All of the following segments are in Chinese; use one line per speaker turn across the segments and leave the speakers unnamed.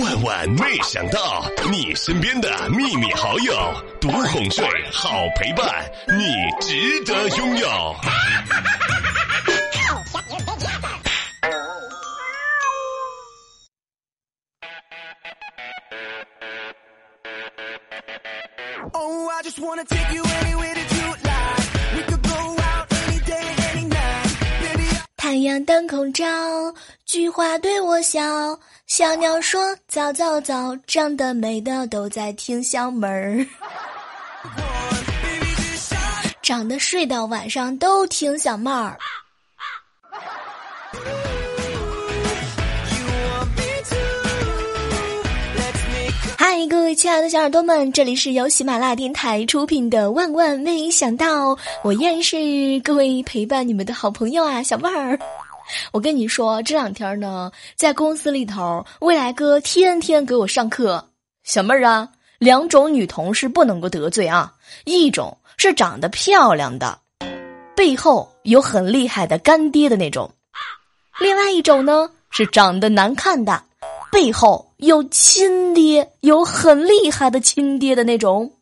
万万没想到，你身边的秘密好友，独哄睡，好陪伴，你值得拥有。
太阳当空照，菊花对我笑。小鸟说：“早早早，长得美的都在听小妹儿。长得睡到晚上都听小妹儿。”嗨，各位亲爱的小耳朵们，这里是由喜马拉雅电台出品的《万万没想到》，我依然是各位陪伴你们的好朋友啊，小妹儿。我跟你说，这两天呢，在公司里头，未来哥天天给我上课。小妹儿啊，两种女同事不能够得罪啊，一种是长得漂亮的，背后有很厉害的干爹的那种；另外一种呢，是长得难看的。背后有亲爹，有很厉害的亲爹的那种。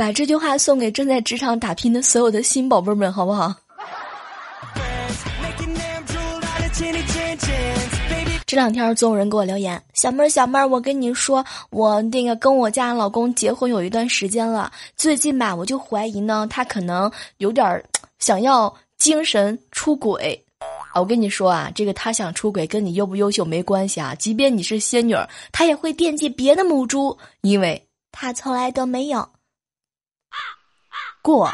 把这句话送给正在职场打拼的所有的新宝贝们，好不好？这两天总有人给我留言，小妹儿小妹儿，我跟你说，我那个跟我家老公结婚有一段时间了，最近吧，我就怀疑呢，他可能有点想要精神出轨。啊，我跟你说啊，这个他想出轨跟你优不优秀没关系啊，即便你是仙女，他也会惦记别的母猪，因为他从来都没有过。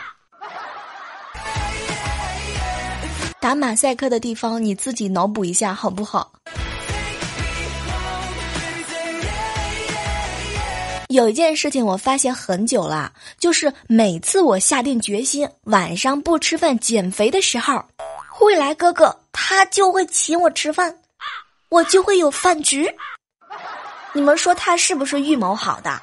打马赛克的地方你自己脑补一下好不好？有一件事情我发现很久了，就是每次我下定决心晚上不吃饭减肥的时候，未来哥哥他就会请我吃饭，我就会有饭局。你们说他是不是预谋好的？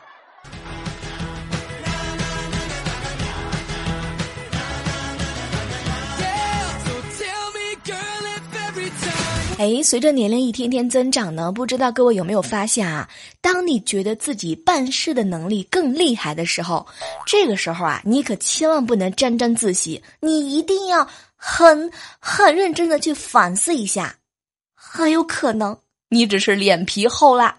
哎，随着年龄一天天增长呢，不知道各位有没有发现啊？当你觉得自己办事的能力更厉害的时候，这个时候啊，你可千万不能沾沾自喜，你一定要很很认真的去反思一下，很有可能你只是脸皮厚了。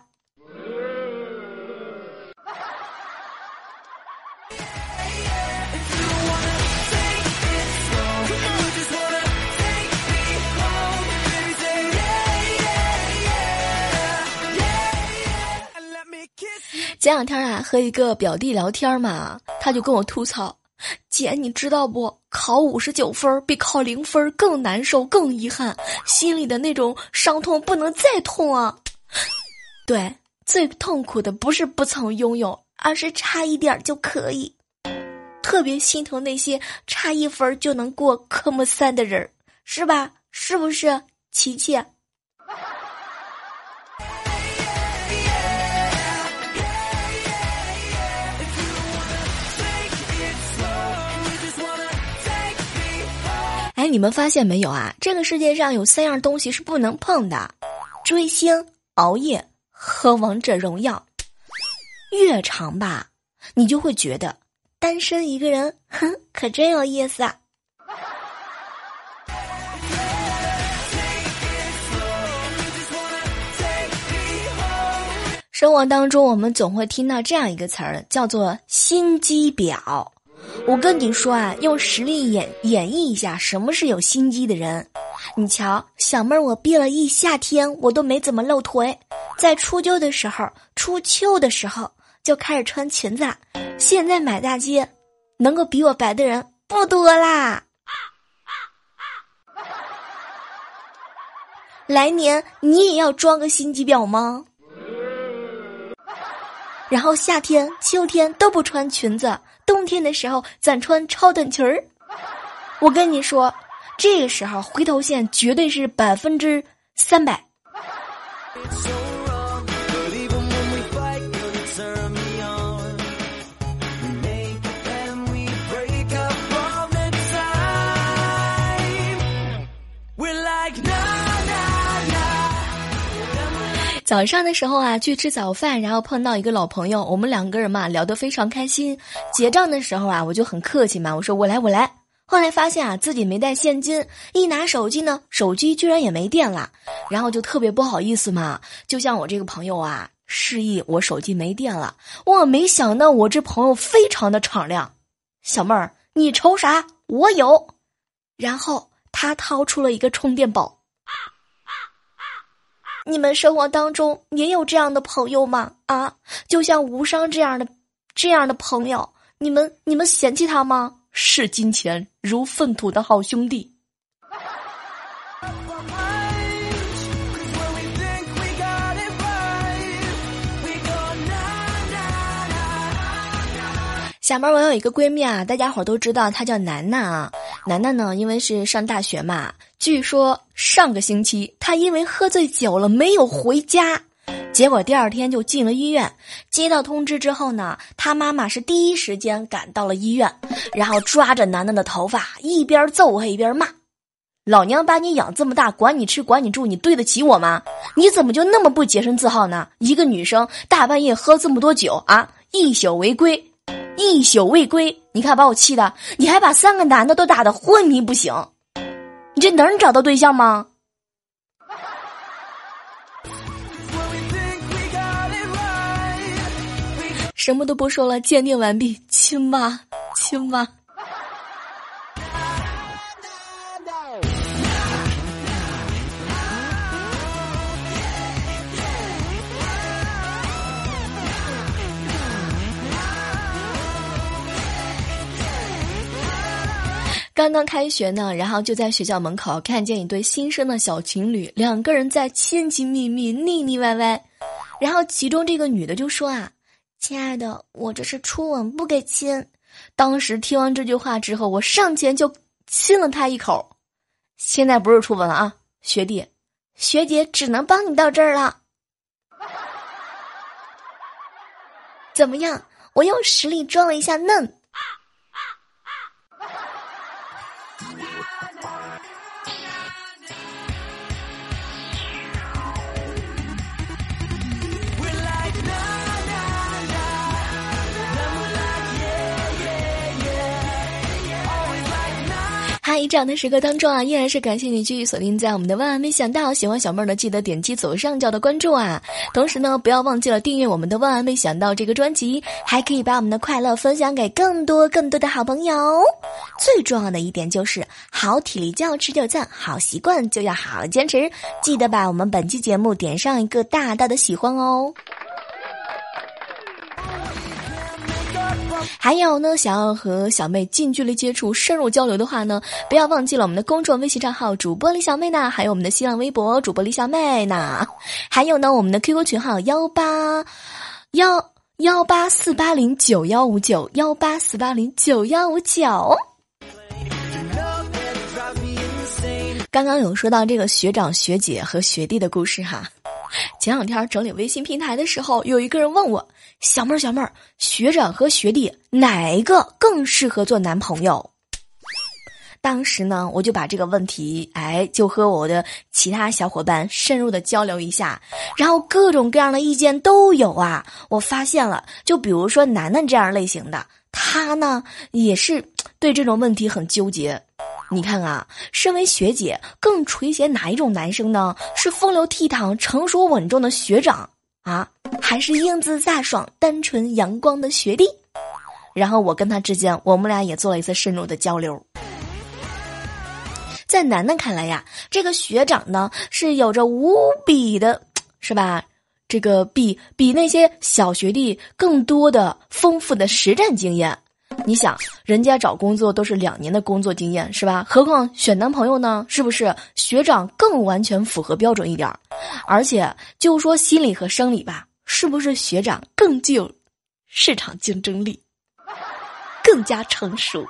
前两天啊，和一个表弟聊天嘛，他就跟我吐槽：“姐，你知道不？考五十九分比考零分更难受、更遗憾，心里的那种伤痛不能再痛啊！” 对，最痛苦的不是不曾拥有，而是差一点就可以。特别心疼那些差一分就能过科目三的人，是吧？是不是，琪琪？你们发现没有啊？这个世界上有三样东西是不能碰的：追星、熬夜和王者荣耀。越长吧，你就会觉得单身一个人，哼，可真有意思啊。生活当中，我们总会听到这样一个词儿，叫做心机婊。我跟你说啊，用实力演演绎一下什么是有心机的人。你瞧，小妹儿，我憋了一夏天，我都没怎么露腿，在初秋的时候，初秋的时候就开始穿裙子。现在满大街，能够比我白的人不多啦。来年你也要装个心机婊吗？然后夏天、秋天都不穿裙子。冬天的时候，咱穿超短裙儿。我跟你说，这个时候回头线绝对是百分之三百。早上的时候啊，去吃早饭，然后碰到一个老朋友，我们两个人嘛聊得非常开心。结账的时候啊，我就很客气嘛，我说我来我来。后来发现啊自己没带现金，一拿手机呢，手机居然也没电了，然后就特别不好意思嘛。就像我这个朋友啊，示意我手机没电了，我没想到我这朋友非常的敞亮，小妹儿你愁啥？我有。然后他掏出了一个充电宝。你们生活当中也有这样的朋友吗？啊，就像无伤这样的这样的朋友，你们你们嫌弃他吗？视金钱如粪土的好兄弟。小妹儿，我有一个闺蜜啊，大家伙都知道她叫楠楠啊。楠楠呢，因为是上大学嘛，据说上个星期她因为喝醉酒了没有回家，结果第二天就进了医院。接到通知之后呢，她妈妈是第一时间赶到了医院，然后抓着楠楠的头发，一边揍还一边骂：“老娘把你养这么大，管你吃管你住，你对得起我吗？你怎么就那么不洁身自好呢？一个女生大半夜喝这么多酒啊，一宿未归。”一宿未归，你看把我气的，你还把三个男的都打得昏迷不醒，你这能找到对象吗？什么都不说了，鉴定完毕，亲妈，亲妈。刚刚开学呢，然后就在学校门口看见一对新生的小情侣，两个人在亲亲密密、腻腻歪歪。然后其中这个女的就说：“啊，亲爱的，我这是初吻，不给亲。”当时听完这句话之后，我上前就亲了他一口。现在不是初吻了啊，学弟，学姐只能帮你到这儿了。怎么样？我用实力装了一下嫩。啦啦嗨这样的时刻当中啊，依然是感谢你继续锁定在我们的万万没想到。喜欢小妹儿的，记得点击左上角的关注啊。同时呢，不要忘记了订阅我们的万万没想到这个专辑，还可以把我们的快乐分享给更多更多的好朋友。最重要的一点就是，好体力就要持久战，好习惯就要好好坚持。记得把我们本期节目点上一个大大的喜欢哦。还有呢，想要和小妹近距离接触、深入交流的话呢，不要忘记了我们的公众微信账号主播李小妹呢，还有我们的新浪微博主播李小妹呢，还有呢我们的 QQ 群号幺八幺幺八四八零九幺五九幺八四八零九幺五九。刚刚有说到这个学长学姐和学弟的故事哈。前两天整理微信平台的时候，有一个人问我：“小妹儿，小妹儿，学长和学弟哪一个更适合做男朋友？”当时呢，我就把这个问题，哎，就和我的其他小伙伴深入的交流一下，然后各种各样的意见都有啊。我发现了，就比如说楠楠这样类型的，他呢也是 对这种问题很纠结。你看啊，身为学姐，更垂涎哪一种男生呢？是风流倜傥、成熟稳重的学长啊，还是英姿飒爽、单纯阳光的学弟？然后我跟他之间，我们俩也做了一次深入的交流。在楠楠看来呀，这个学长呢是有着无比的，是吧？这个比比那些小学弟更多的丰富的实战经验。你想，人家找工作都是两年的工作经验，是吧？何况选男朋友呢？是不是学长更完全符合标准一点？而且就说心理和生理吧，是不是学长更具有市场竞争力，更加成熟？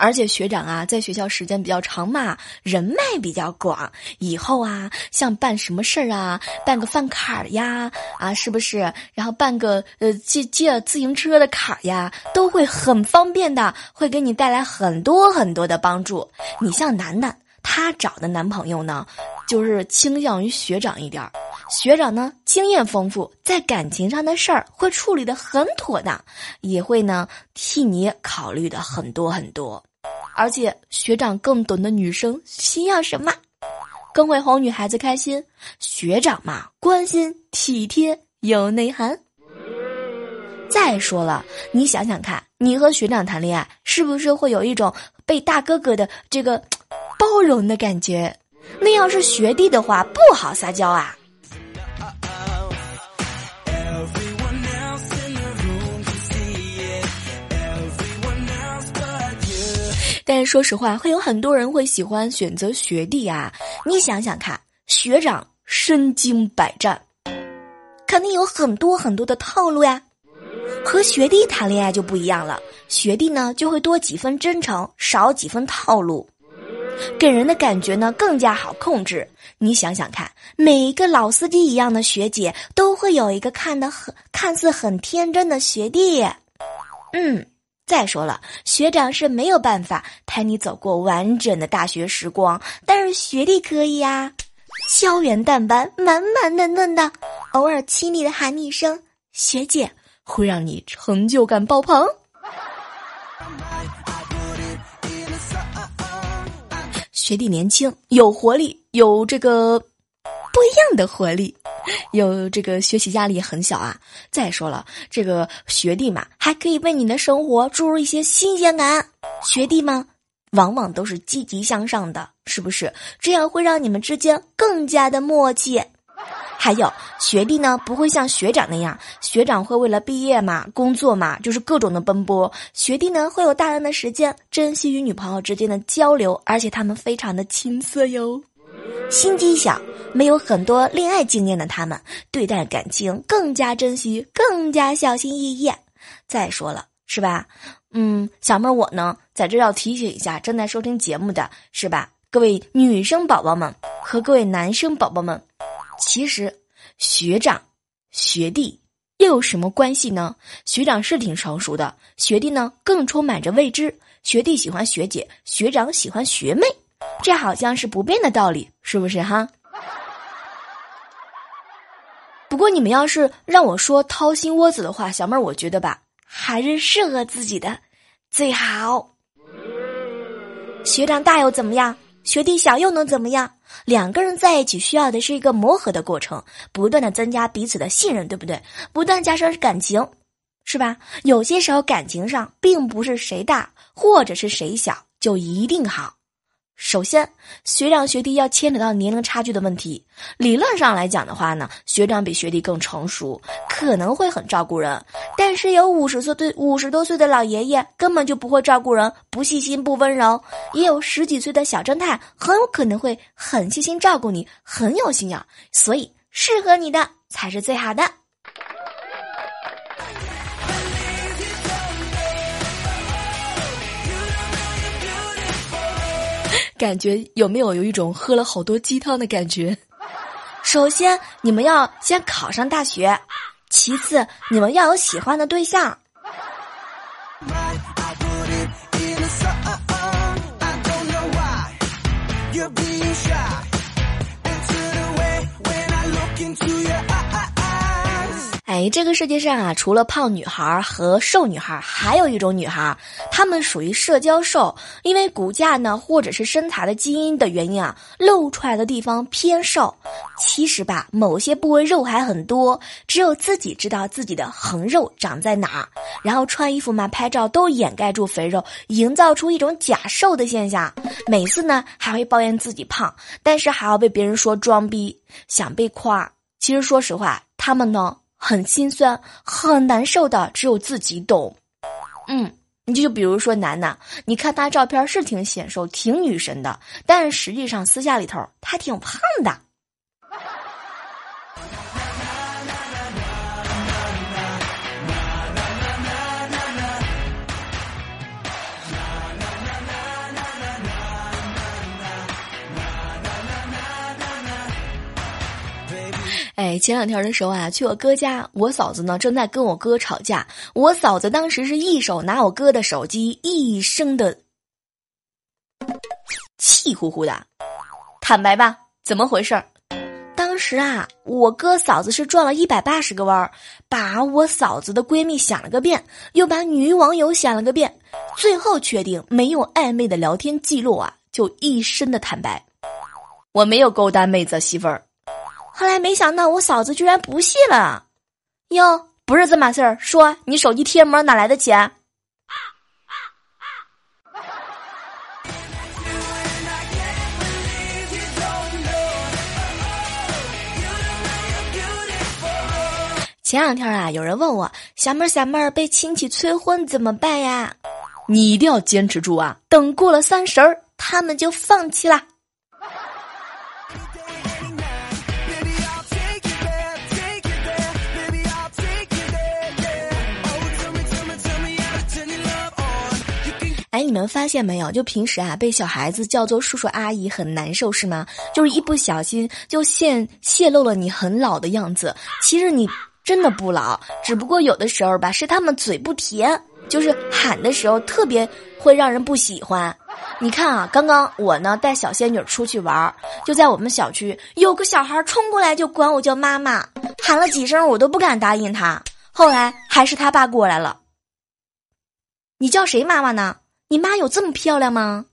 而且学长啊，在学校时间比较长嘛，人脉比较广，以后啊，像办什么事儿啊，办个饭卡呀，啊，是不是？然后办个呃借借自行车的卡呀，都会很方便的，会给你带来很多很多的帮助。你像楠楠，她找的男朋友呢，就是倾向于学长一点儿。学长呢，经验丰富，在感情上的事儿会处理的很妥当，也会呢替你考虑的很多很多。而且学长更懂得女生需要什么，更会哄女孩子开心。学长嘛，关心体贴有内涵。再说了，你想想看，你和学长谈恋爱，是不是会有一种被大哥哥的这个包容的感觉？那要是学弟的话，不好撒娇啊。但是说实话，会有很多人会喜欢选择学弟啊。你想想看，学长身经百战，肯定有很多很多的套路呀。和学弟谈恋爱就不一样了，学弟呢就会多几分真诚，少几分套路，给人的感觉呢更加好控制。你想想看，每一个老司机一样的学姐，都会有一个看得很看似很天真的学弟。嗯。再说了，学长是没有办法陪你走过完整的大学时光，但是学弟可以呀。胶原蛋白满满嫩嫩的，偶尔亲昵的喊你一声“学姐”，会让你成就感爆棚。学弟年轻，有活力，有这个不一样的活力。有这个学习压力很小啊！再说了，这个学弟嘛，还可以为你的生活注入一些新鲜感。学弟嘛，往往都是积极向上的，是不是？这样会让你们之间更加的默契。还有学弟呢，不会像学长那样，学长会为了毕业嘛、工作嘛，就是各种的奔波。学弟呢，会有大量的时间，珍惜与女朋友之间的交流，而且他们非常的青涩哟。心机小，没有很多恋爱经验的他们，对待感情更加珍惜，更加小心翼翼。再说了，是吧？嗯，小妹儿我呢，在这要提醒一下正在收听节目的是吧？各位女生宝宝们和各位男生宝宝们，其实学长、学弟又有什么关系呢？学长是挺成熟的，学弟呢更充满着未知。学弟喜欢学姐，学长喜欢学妹。这好像是不变的道理，是不是哈？不过你们要是让我说掏心窝子的话，小妹儿我觉得吧，还是适合自己的最好。学长大又怎么样？学弟小又能怎么样？两个人在一起需要的是一个磨合的过程，不断的增加彼此的信任，对不对？不断加深感情，是吧？有些时候感情上并不是谁大或者是谁小就一定好。首先，学长学弟要牵扯到年龄差距的问题。理论上来讲的话呢，学长比学弟更成熟，可能会很照顾人。但是有五十岁对五十多岁的老爷爷根本就不会照顾人，不细心不温柔；也有十几岁的小侦探，很有可能会很细心照顾你，很有心眼。所以，适合你的才是最好的。感觉有没有有一种喝了好多鸡汤的感觉？首先，你们要先考上大学；其次，你们要有喜欢的对象。哎，这个世界上啊，除了胖女孩和瘦女孩，还有一种女孩，她们属于社交瘦，因为骨架呢，或者是身材的基因的原因啊，露出来的地方偏瘦。其实吧，某些部位肉还很多，只有自己知道自己的横肉长在哪。然后穿衣服嘛，拍照都掩盖住肥肉，营造出一种假瘦的现象。每次呢，还会抱怨自己胖，但是还要被别人说装逼，想被夸。其实说实话，他们呢。很心酸，很难受的，只有自己懂。嗯，你就比如说楠楠，你看她照片是挺显瘦、挺女神的，但是实际上私下里头她挺胖的。哎，前两天的时候啊，去我哥家，我嫂子呢正在跟我哥吵架。我嫂子当时是一手拿我哥的手机，一声的气呼呼的。坦白吧，怎么回事？当时啊，我哥嫂子是转了一百八十个弯儿，把我嫂子的闺蜜想了个遍，又把女网友想了个遍，最后确定没有暧昧的聊天记录啊，就一身的坦白，我没有勾搭妹子媳妇儿。后来没想到我嫂子居然不信了，哟，不是这码事儿，说你手机贴膜哪来的钱？前两天啊，有人问我小妹儿小妹儿被亲戚催婚怎么办呀？你一定要坚持住啊！等过了三十儿，他们就放弃啦。哎，你们发现没有？就平时啊，被小孩子叫做叔叔阿姨很难受是吗？就是一不小心就现泄露了你很老的样子。其实你。真的不老，只不过有的时候吧，是他们嘴不甜，就是喊的时候特别会让人不喜欢。你看啊，刚刚我呢带小仙女出去玩，就在我们小区，有个小孩冲过来就管我叫妈妈，喊了几声我都不敢答应他。后来还是他爸过来了，你叫谁妈妈呢？你妈有这么漂亮吗？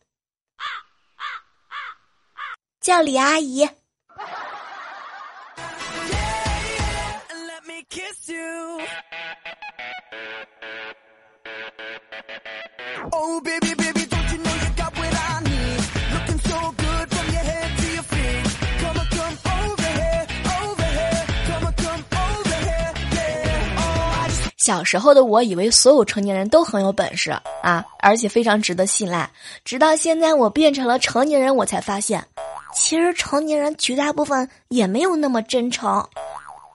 叫李阿姨。小时候的我以为所有成年人都很有本事啊，而且非常值得信赖。直到现在我变成了成年人，我才发现，其实成年人绝大部分也没有那么真诚，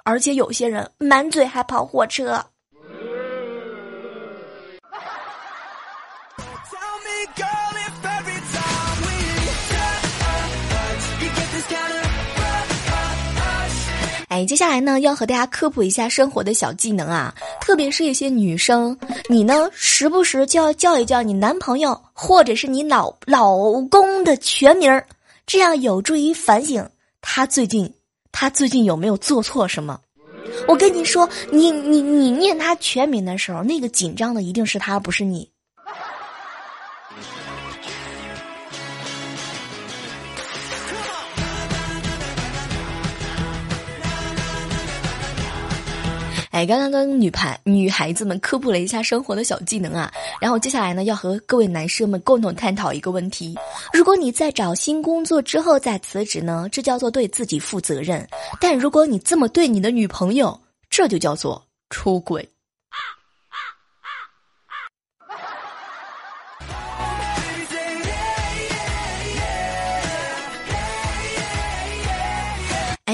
而且有些人满嘴还跑火车。哎，接下来呢，要和大家科普一下生活的小技能啊，特别是一些女生，你呢时不时就要叫一叫你男朋友或者是你老老公的全名儿，这样有助于反省他最近他最近有没有做错什么。我跟你说，你你你念他全名的时候，那个紧张的一定是他，不是你。哎，刚刚跟女排女孩子们科普了一下生活的小技能啊，然后接下来呢，要和各位男生们共同探讨一个问题：如果你在找新工作之后再辞职呢，这叫做对自己负责任；但如果你这么对你的女朋友，这就叫做出轨。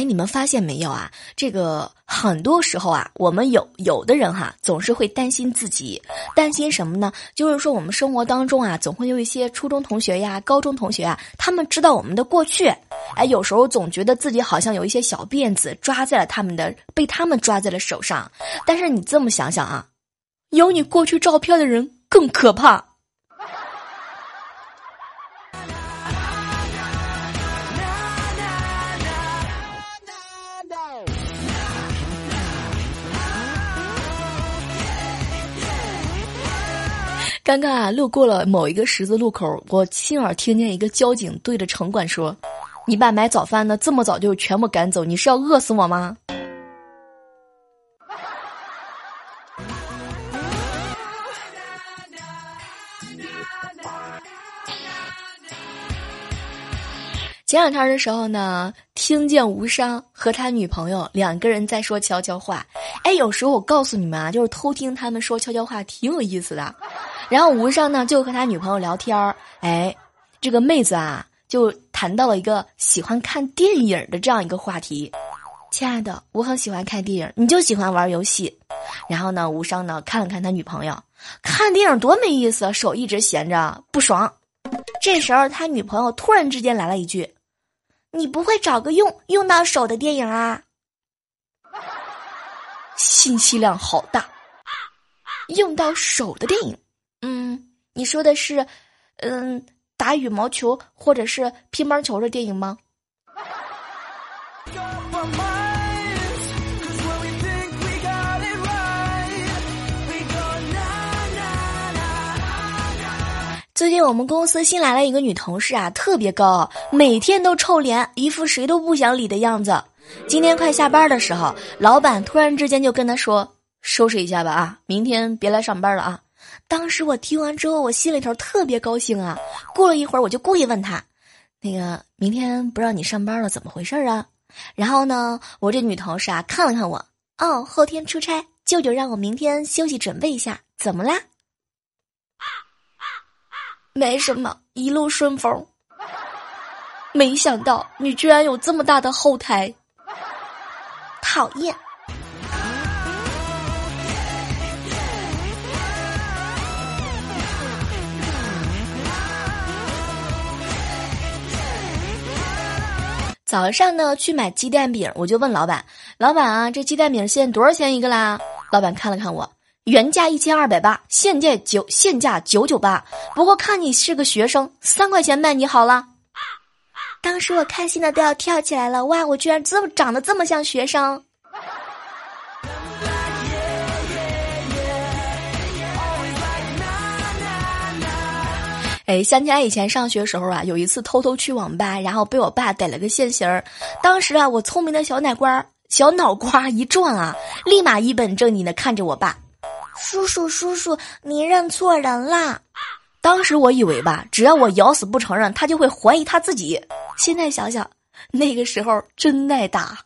你们发现没有啊？这个很多时候啊，我们有有的人哈，总是会担心自己，担心什么呢？就是说我们生活当中啊，总会有一些初中同学呀、高中同学啊，他们知道我们的过去。哎，有时候总觉得自己好像有一些小辫子抓在了他们的，被他们抓在了手上。但是你这么想想啊，有你过去照片的人更可怕。刚刚啊，路过了某一个十字路口，我亲耳听见一个交警对着城管说：“你爸买早饭呢，这么早就全部赶走，你是要饿死我吗？”前两天的时候呢，听见吴商和他女朋友两个人在说悄悄话。哎，有时候我告诉你们啊，就是偷听他们说悄悄话，挺有意思的。然后吴尚呢就和他女朋友聊天儿，哎，这个妹子啊就谈到了一个喜欢看电影的这样一个话题。亲爱的，我很喜欢看电影，你就喜欢玩游戏。然后呢，吴尚呢看了看他女朋友，看电影多没意思，手一直闲着不爽。这时候他女朋友突然之间来了一句：“你不会找个用用到手的电影啊？” 信息量好大，用到手的电影。你说的是，嗯，打羽毛球或者是乒乓球的电影吗？最近我们公司新来了一个女同事啊，特别高傲，每天都臭脸，一副谁都不想理的样子。今天快下班的时候，老板突然之间就跟他说：“收拾一下吧，啊，明天别来上班了啊。”当时我听完之后，我心里头特别高兴啊。过了一会儿，我就故意问他：“那个明天不让你上班了，怎么回事啊？”然后呢，我这女同事啊看了看我，哦，后天出差，舅舅让我明天休息准备一下，怎么啦？没什么，一路顺风。没想到你居然有这么大的后台，讨厌。早上呢，去买鸡蛋饼，我就问老板：“老板啊，这鸡蛋饼现在多少钱一个啦？”老板看了看我。原价一千二百八，现价九现价九九八。不过看你是个学生，三块钱卖你好了。当时我开心的都要跳起来了，哇！我居然这么长得这么像学生。哎，想起来以前上学时候啊，有一次偷偷去网吧，然后被我爸逮了个现行儿。当时啊，我聪明的小脑瓜小脑瓜一转啊，立马一本正经的看着我爸。叔叔，叔叔，你认错人啦！当时我以为吧，只要我咬死不承认，他就会怀疑他自己。现在想想，那个时候真耐打。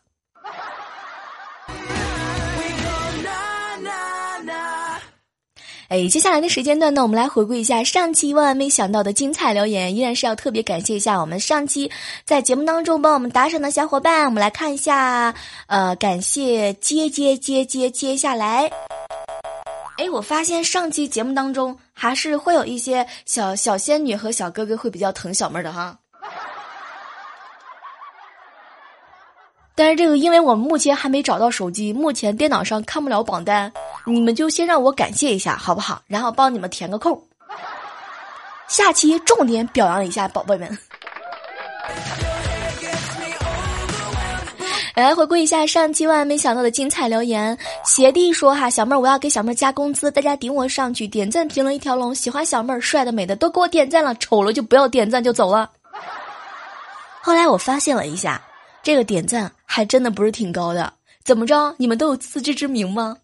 哎，接下来的时间段呢，我们来回顾一下上期万万没想到的精彩留言，依然是要特别感谢一下我们上期在节目当中帮我们打赏的小伙伴。我们来看一下，呃，感谢接接接接接下来。哎，我发现上期节目当中还是会有一些小小仙女和小哥哥会比较疼小妹儿的哈。但是这个，因为我们目前还没找到手机，目前电脑上看不了榜单，你们就先让我感谢一下好不好？然后帮你们填个空，下期重点表扬一下宝贝们。来回顾一下上期万万没想到的精彩留言。邪弟说：“哈，小妹儿，我要给小妹儿加工资，大家顶我上去，点赞评论一条龙。喜欢小妹儿，帅的美的都给我点赞了，丑了就不要点赞就走了。”后来我发现了一下，这个点赞还真的不是挺高的。怎么着？你们都有自知之明吗？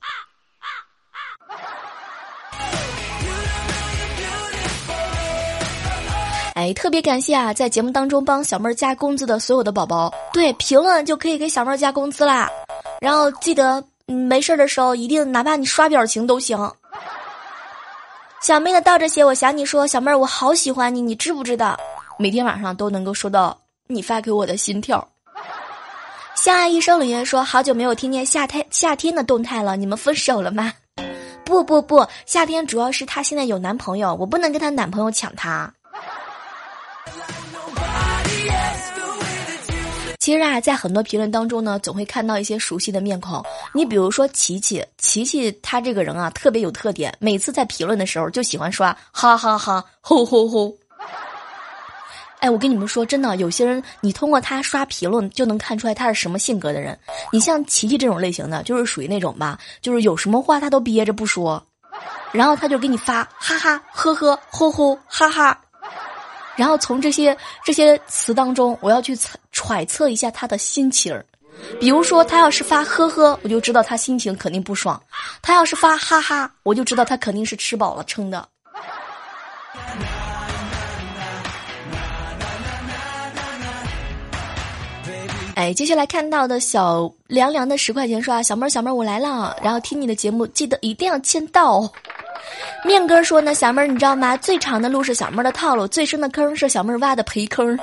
哎，特别感谢啊，在节目当中帮小妹儿加工资的所有的宝宝，对，评论就可以给小妹儿加工资啦。然后记得没事儿的时候，一定哪怕你刷表情都行。小妹的倒着写，我想你说，小妹儿我好喜欢你，你知不知道？每天晚上都能够收到你发给我的心跳。相爱一生留言说，好久没有听见夏天夏天的动态了，你们分手了吗？不不不，夏天主要是她现在有男朋友，我不能跟她男朋友抢她。其实啊，在很多评论当中呢，总会看到一些熟悉的面孔。你比如说琪琪，琪琪他这个人啊，特别有特点，每次在评论的时候就喜欢刷哈哈哈，吼吼吼。哎，我跟你们说，真的，有些人你通过他刷评论就能看出来他是什么性格的人。你像琪琪这种类型的，就是属于那种吧，就是有什么话他都憋着不说，然后他就给你发哈哈呵呵吼吼哈哈。然后从这些这些词当中，我要去揣揣测一下他的心情儿。比如说，他要是发呵呵，我就知道他心情肯定不爽；他要是发哈哈，我就知道他肯定是吃饱了撑的。哎，接下来看到的小凉凉的十块钱说啊，小妹儿小妹儿我来了，然后听你的节目记得一定要签到。哦 面哥说呢，小妹儿你知道吗？最长的路是小妹儿的套路，最深的坑是小妹儿挖的培坑。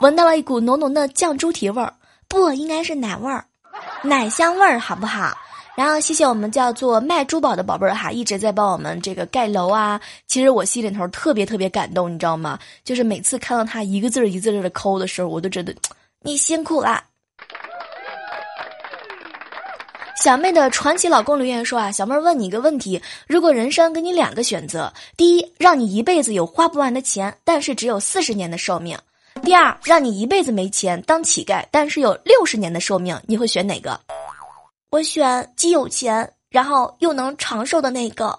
闻到了一股浓浓的酱猪蹄味儿，不应该是奶味儿，奶香味儿好不好？然后谢谢我们叫做卖珠宝的宝贝儿哈，一直在帮我们这个盖楼啊。其实我心里头特别特别感动，你知道吗？就是每次看到他一个字儿一个字儿的抠的时候，我都觉得 你辛苦了。小妹的传奇老公留言说啊，小妹问你一个问题：如果人生给你两个选择，第一，让你一辈子有花不完的钱，但是只有四十年的寿命；第二，让你一辈子没钱当乞丐，但是有六十年的寿命，你会选哪个？我选既有钱，然后又能长寿的那个。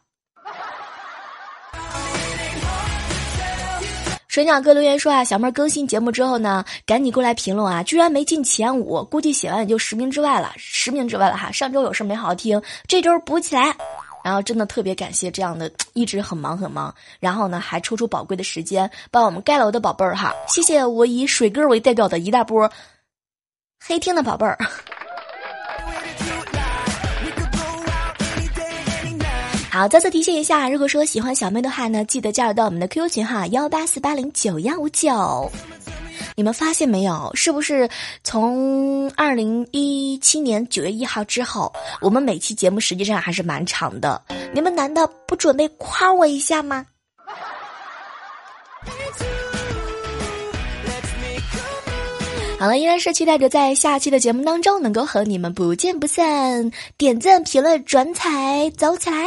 水鸟哥留言说啊，小妹更新节目之后呢，赶紧过来评论啊，居然没进前五，估计写完也就十名之外了，十名之外了哈。上周有事没好好听，这周补起来，然后真的特别感谢这样的一直很忙很忙，然后呢还抽出宝贵的时间帮我们盖楼的宝贝儿哈，谢谢我以水哥为代表的一大波黑听的宝贝儿。好，再次提醒一下，如果说喜欢小妹的话呢，记得加入到我们的 QQ 群哈，幺八四八零九幺五九。你们发现没有，是不是从二零一七年九月一号之后，我们每期节目实际上还是蛮长的？你们难道不准备夸我一下吗？好了，依然是期待着在下期的节目当中能够和你们不见不散。点赞、评论、转采，走起来！